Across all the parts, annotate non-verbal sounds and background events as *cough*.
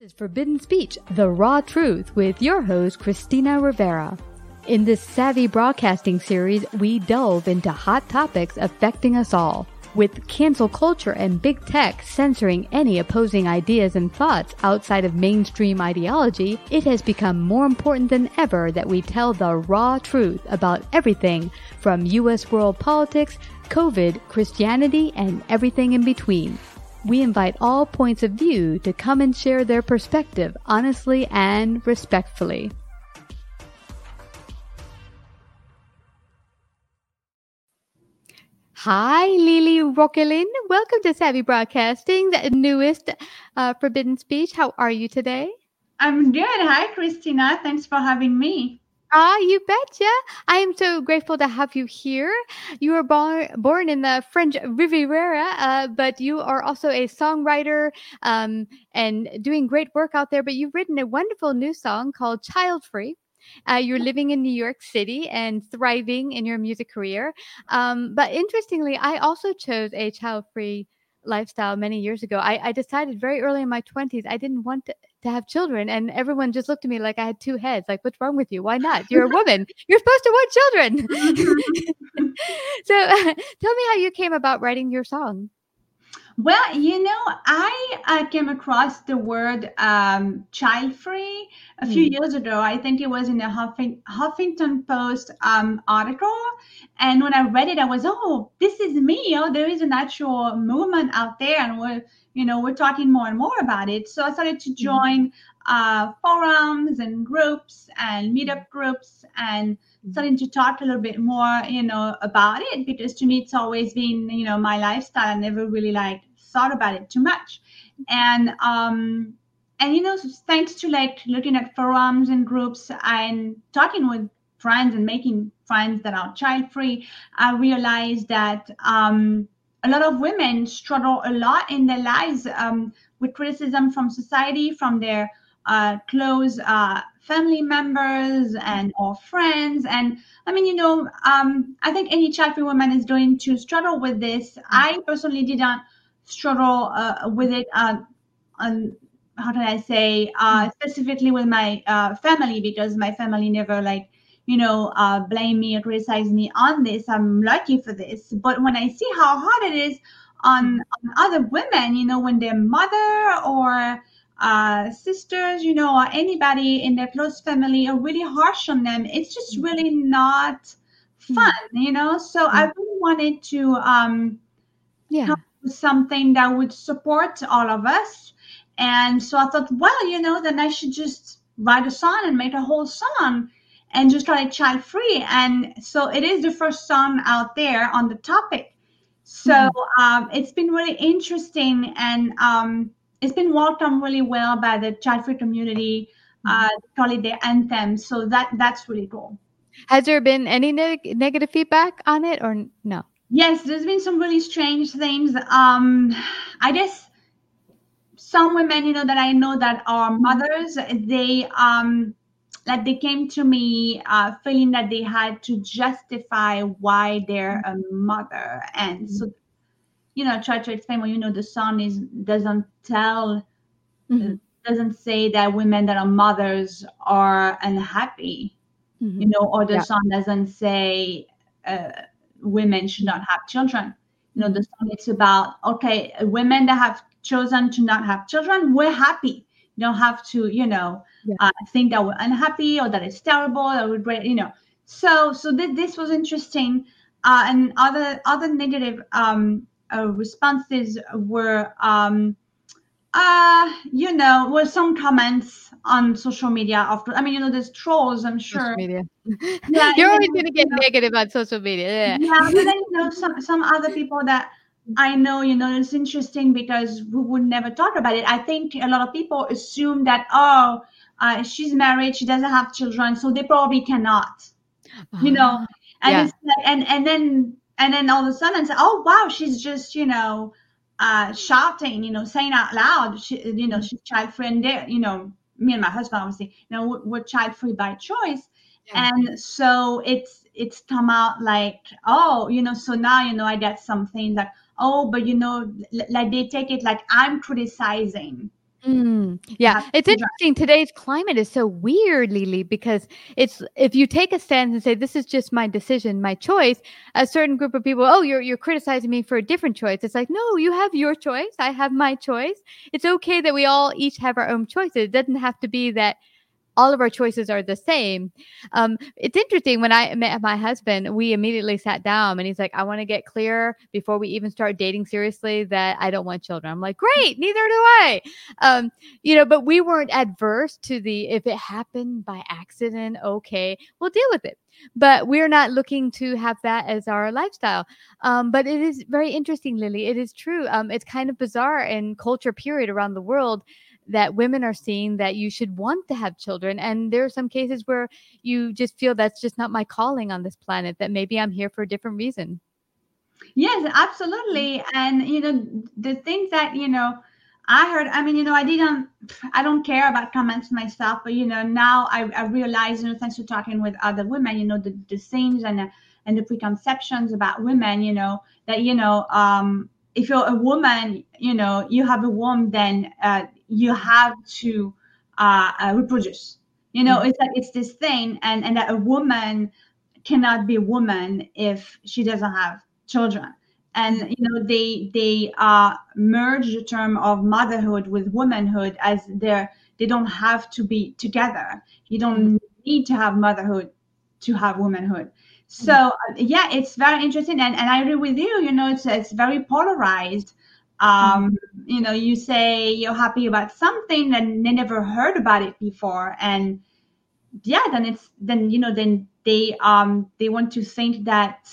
This is Forbidden Speech, the raw truth with your host Christina Rivera. In this savvy broadcasting series, we delve into hot topics affecting us all. With cancel culture and big tech censoring any opposing ideas and thoughts outside of mainstream ideology, it has become more important than ever that we tell the raw truth about everything from U.S. world politics, COVID, Christianity, and everything in between. We invite all points of view to come and share their perspective honestly and respectfully. Hi, LiLi Roquelin. Welcome to Savvy Broadcasting, the newest uh, Forbidden Speech. How are you today? I'm good. Hi, Christina. Thanks for having me. Ah, you betcha. I am so grateful to have you here. You were born, born in the French Riviera, uh, but you are also a songwriter um, and doing great work out there. But you've written a wonderful new song called Child Free. Uh, you're living in New York City and thriving in your music career. Um, but interestingly, I also chose a child free lifestyle many years ago. I, I, decided very early in my 20s I didn't want to, to, have children. And everyone just looked at me like I had two heads. Like, what's wrong with you? Why not? You're a woman. *laughs* You're supposed to want children. *laughs* so uh, *laughs* tell me how you came about writing your song. Well, you know, I uh, came across the word um, child free a few Mm. years ago. I think it was in a Huffing- Huffington Post um, article. And when I read it, I was, oh, this is me. Oh, there is an actual movement out there. And we're, you know, we're talking more and more about it. So I started to join uh, forums and groups and meetup groups and starting to talk a little bit more, you know, about it because to me it's always been, you know, my lifestyle. I never really like thought about it too much. And um and you know, thanks to like looking at forums and groups and talking with friends and making friends that are child free, I realized that um a lot of women struggle a lot in their lives um, with criticism from society, from their uh, close uh, family members and or friends. And I mean, you know, um, I think any child-free woman is going to struggle with this. I personally didn't struggle uh, with it. Uh, on how can I say uh, specifically with my uh, family because my family never like you know uh, blame me or criticize me on this. I'm lucky for this. But when I see how hard it is on, on other women, you know, when their mother or uh, sisters, you know, or anybody in their close family are really harsh on them, it's just really not fun, you know. So I really wanted to um, Yeah. with something that would support all of us. And so I thought, well, you know, then I should just write a song and make a whole song and just try it child free. And so it is the first song out there on the topic. So um, it's been really interesting and um, it's been welcomed really well by the child free community. Uh, call it their anthem. So that that's really cool. Has there been any neg- negative feedback on it or no? Yes, there's been some really strange things. Um, I guess some women, you know, that I know that are mothers, they um like they came to me uh, feeling that they had to justify why they're a mother, and so you know, try to explain. Well, you know, the son is doesn't tell, Mm-hmm. doesn't say that women that are mothers are unhappy, Mhm. you know, or the Yeah. song doesn't say uh, women should not have children. You know, the song it's about okay, women that have chosen to not have children, we're happy. You don't have to, you know, Yeah. uh, think that we're unhappy or that it's terrible or we're great, you know. So, so th- this was interesting, uh, and other other negative um, uh, responses were, um, uh, you know, were some comments on social media. After, I mean, you know, there's trolls. I'm sure Social media. Yeah, *laughs* You're always going to get you know. negative on social media. Yeah. Yeah, but then you know some some other people that I know, you know, it's interesting because we would never talk about it. I think a lot of people assume that oh, uh, she's married, she doesn't have children, so they probably cannot, you know. *sighs* And Yeah. it's like, and and then and then all of a sudden say, oh wow, she's just you know, uh, shouting, you know, saying out loud, she, you know, she's child free, and there, you know, me and my husband obviously, you know, we're, we're child free by choice Yeah. and so it's it's come out like oh you know so now you know i get something like oh but you know l- like they take it like i'm criticizing Mm, yeah, it's interesting. Today's climate is so weird, LiLi, because it's if you take a stance and say this is just my decision, my choice, a certain group of people, oh, you're you're criticizing me for a different choice. It's like, no, you have your choice. I have my choice. It's okay that we all each have our own choices. It doesn't have to be that all of our choices are the same. Um, it's interesting when I met my husband, we immediately sat down and he's like, I want to get clear before we even start dating seriously that I don't want children. I'm like, great, neither do I. Um, you know, but we weren't adverse to the if it happened by accident, okay, we'll deal with it. But we're not looking to have that as our lifestyle. Um, but it is very interesting, LiLi. It is true. Um, it's kind of bizarre in culture period around the world that women are seeing that you should want to have children. And there are some cases where you just feel that's just not my calling on this planet, that maybe I'm here for a different reason. yes absolutely and you know the things that you know i heard i mean you know i didn't i don't care about comments myself but you know now i, I realize you know thanks to talking with other women you know the, the things and the, and the preconceptions about women you know that you know um if you're a woman you know you have a womb then uh, you have to uh, uh, reproduce. You know it's like it's this thing and and that a woman cannot be a woman if she doesn't have children. And you know they they uh merge the term of motherhood with womanhood as they're they don't have to be together. You don't need to have motherhood to have womanhood. So uh, yeah it's very interesting and, and i agree with you you know it's it's very polarized um you know you say you're happy about something and they never heard about it before and yeah then it's then you know then they um they want to think that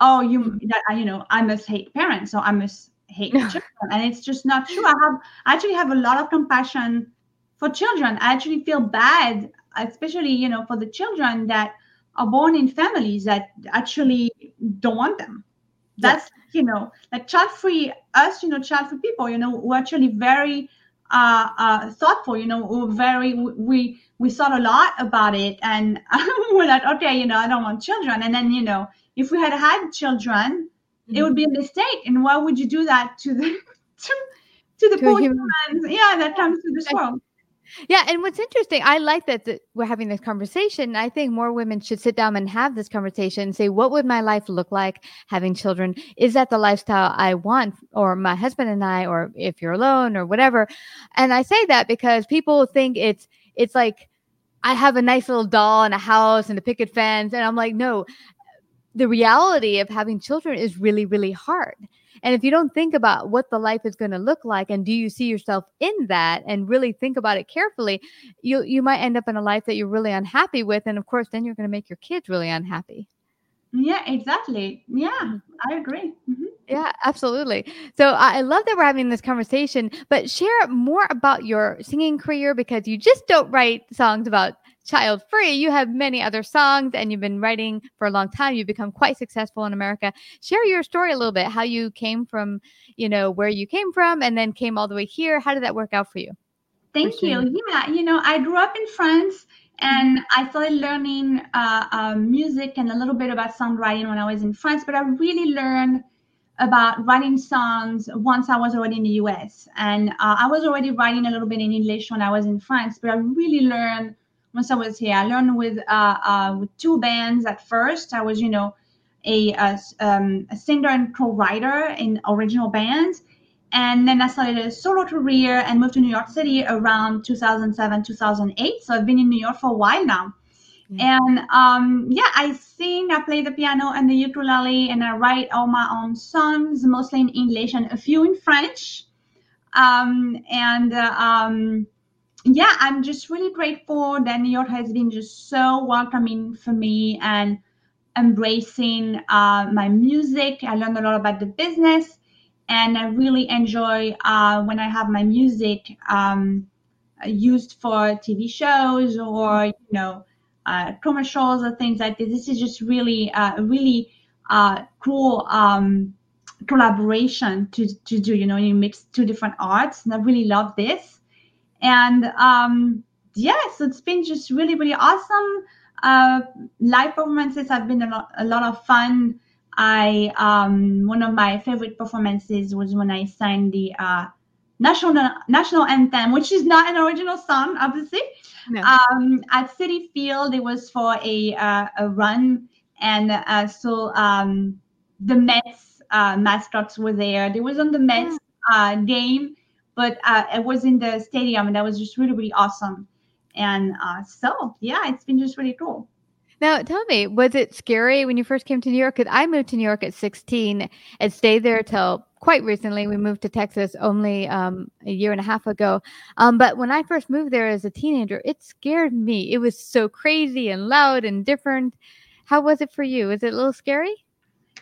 oh you that you know i must hate parents so i must hate *laughs* children and it's just not true. I have i actually have a lot of compassion for children. I actually feel bad especially you know for the children that are born in families that actually don't want them that's you know like child free us you know child free people you know we're actually very uh, uh thoughtful you know we're very we we thought a lot about it and *laughs* we're like okay you know i don't want children. And then you know if we had had children it would be a mistake. And why would you do that to the *laughs* to, to the To poor humans? Yeah that comes to this world Yeah, and what's interesting, I like that th- we're having this conversation. I think more women should sit down and have this conversation and say, what would my life look like having children? Is that the lifestyle I want, or my husband and I, or if you're alone, or whatever? And I say that because people think it's it's like I have a nice little doll and a house and a picket fence, and I'm like, no. The reality of having children is really, really hard. And if you don't think about what the life is going to look like and do you see yourself in that and really think about it carefully, you you might end up in a life that you're really unhappy with and of course then you're going to make your kids really unhappy. yeah exactly yeah i agree Mhm. Yeah, absolutely. So I love that we're having this conversation, but share more about your singing career because you just don't write songs about child free, you have many other songs and you've been writing for a long time. You've become quite successful in America. Share your story a little bit, how you came from, you know, where you came from and then came all the way here. How did that work out for you? Thank you. Yeah, you know, I grew up in France and I started learning uh, uh, music and a little bit about songwriting when I was in France, but I really learned about writing songs once I was already in the US. And uh, I was already writing a little bit in English when I was in France, but I really learned once I was here. I learned with uh, uh, with two bands at first. I was, you know, a, a, um, a singer and co-writer in original bands. And then I started a solo career and moved to New York City around 2007, 2008. So I've been in New York for a while now. And um, yeah, I sing, I play the piano and the ukulele, and I write all my own songs, mostly in English and a few in French. Um, and uh, um, yeah, I'm just really grateful that New York has been just so welcoming for me and embracing uh, my music. I learned a lot about the business, and I really enjoy uh, when I have my music um, used for TV shows or you know uh, commercials or things like this. This is just really, uh, really uh, cool um, collaboration to, to do. You know, you mix two different arts, and I really love this. And um, yeah, so it's been just really, really awesome. Uh, live performances have been a lot, a lot of fun. I um, one of my favorite performances was when I sang the uh, national national anthem, which is not an original song, obviously. No. Um, at Citi Field, it was for a uh, a run, and uh, so um, the Mets uh, mascots were there. They was on the Mets uh, game, but uh, it was in the stadium, and that was just really really awesome. And uh, so yeah, it's been just really cool. Now, tell me, was it scary when you first came to New York? Because I moved to New York at 16 and stayed there till quite recently. We moved to Texas only um, a year and a half ago. Um, but when I first moved there as a teenager, it scared me. It was so crazy and loud and different. How was it for you? Was it a little scary?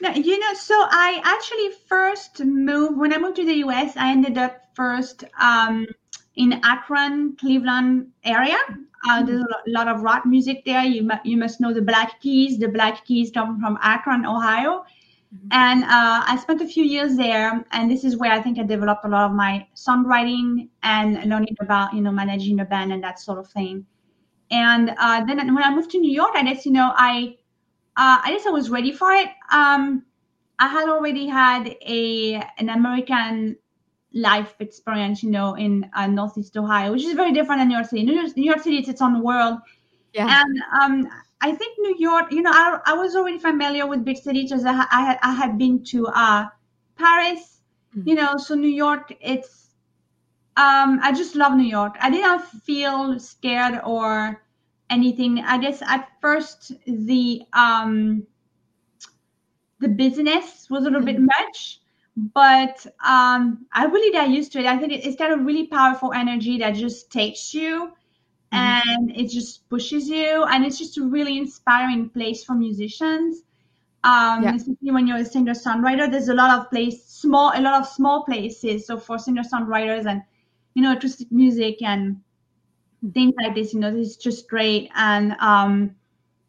No, you know, so I actually first moved when I moved to the US. I ended up first um, in Akron, Cleveland area. Uh, there's a lot of rock music there. You you must know the Black Keys. The Black Keys come from Akron, Ohio. Mm-hmm. And uh, I spent a few years there, and this is where I think I developed a lot of my songwriting and learning about you know managing a band and that sort of thing. And uh, then when I moved to New York, I guess you know I uh, I guess I was ready for it. Um, I had already had a an American life experience, you know, in uh, Northeast Ohio, which is very different than New York City. New York, New York City is its own world. Yeah. And um, I think New York, you know, I, I was already familiar with big cities as I, I had I had been to uh, Paris, mm-hmm. you know, so New York, it's um, I just love New York. I didn't feel scared or anything. I guess at first the um, the business was a little mm-hmm. bit much, but um, I really got used to it. I think it's got a really powerful energy that just takes you Mm-hmm. and it just pushes you and it's just a really inspiring place for musicians um yeah. especially when you're a singer songwriter there's a lot of place small a lot of small places so for singer songwriters and you know acoustic music and things like this you know this is just great and um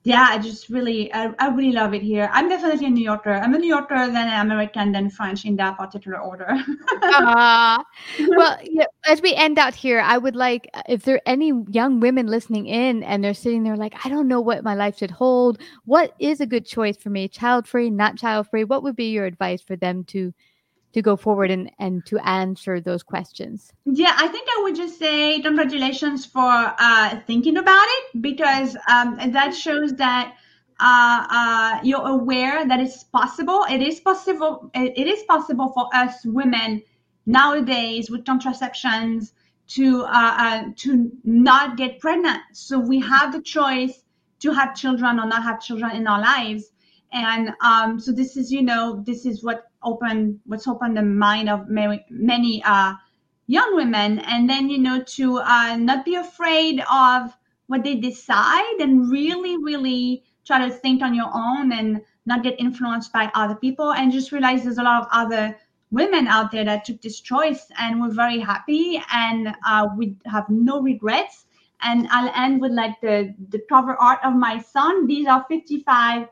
yeah, I just really, I, I really love it here. I'm definitely a New Yorker. I'm a New Yorker, then an American, then French in that particular order. *laughs* uh, well, yeah, as we end out here, I would like, if there are any young women listening in and they're sitting there like, I don't know what my life should hold. What is a good choice for me? Child free, not child free? What would be your advice for them to to go forward and, and to answer those questions? Yeah, I think I would just say congratulations for uh, thinking about it because um, that shows that uh, uh, you're aware that it's possible. It is possible. It is possible for us women nowadays with contraceptions to uh, uh, to not get pregnant. So we have the choice to have children or not have children in our lives. And um, so this is, you know, this is what open what's opened the mind of many, many uh, young women. And then you know to uh, not be afraid of what they decide and really really try to think on your own and not get influenced by other people. And just realize there's a lot of other women out there that took this choice and we're very happy and uh, we have no regrets. And I'll end with like the the cover art of my son. These are 55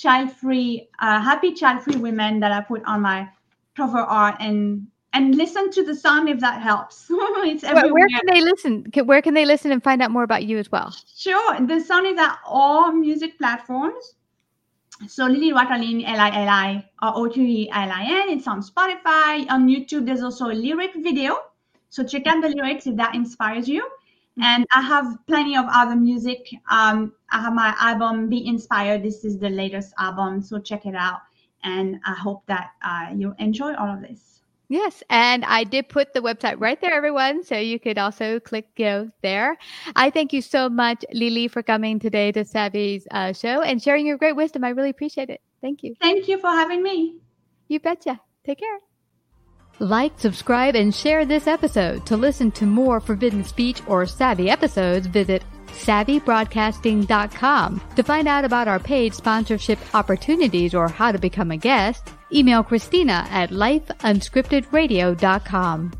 child-free, uh, happy child-free women that I put on my cover art and and listen to the song if that helps. *laughs* it's Where, everywhere. where can they listen? Where can they listen and find out more about you as well? Sure. The song is at all music platforms. So LiLi Roquelin, L-I-L-I, or O-T-E-L-I-N. It's on Spotify. On YouTube, there's also a lyric video. So check out the lyrics if that inspires you. And I have plenty of other music. Um, I have my album, Be Inspired. This is the latest album. So check it out. And I hope that uh, you enjoy all of this. Yes, and I did put the website right there, everyone. So you could also click go there. I thank you so much, LiLi, for coming today to Savvy's uh, show and sharing your great wisdom. I really appreciate it. Thank you. Thank you for having me. You betcha. Take care. Like, subscribe, and share this episode. To listen to more Forbidden Speech or Savvy episodes, visit savvybroadcasting.com. To find out about our paid sponsorship opportunities or how to become a guest, email Christina at lifeunscriptedradio.com.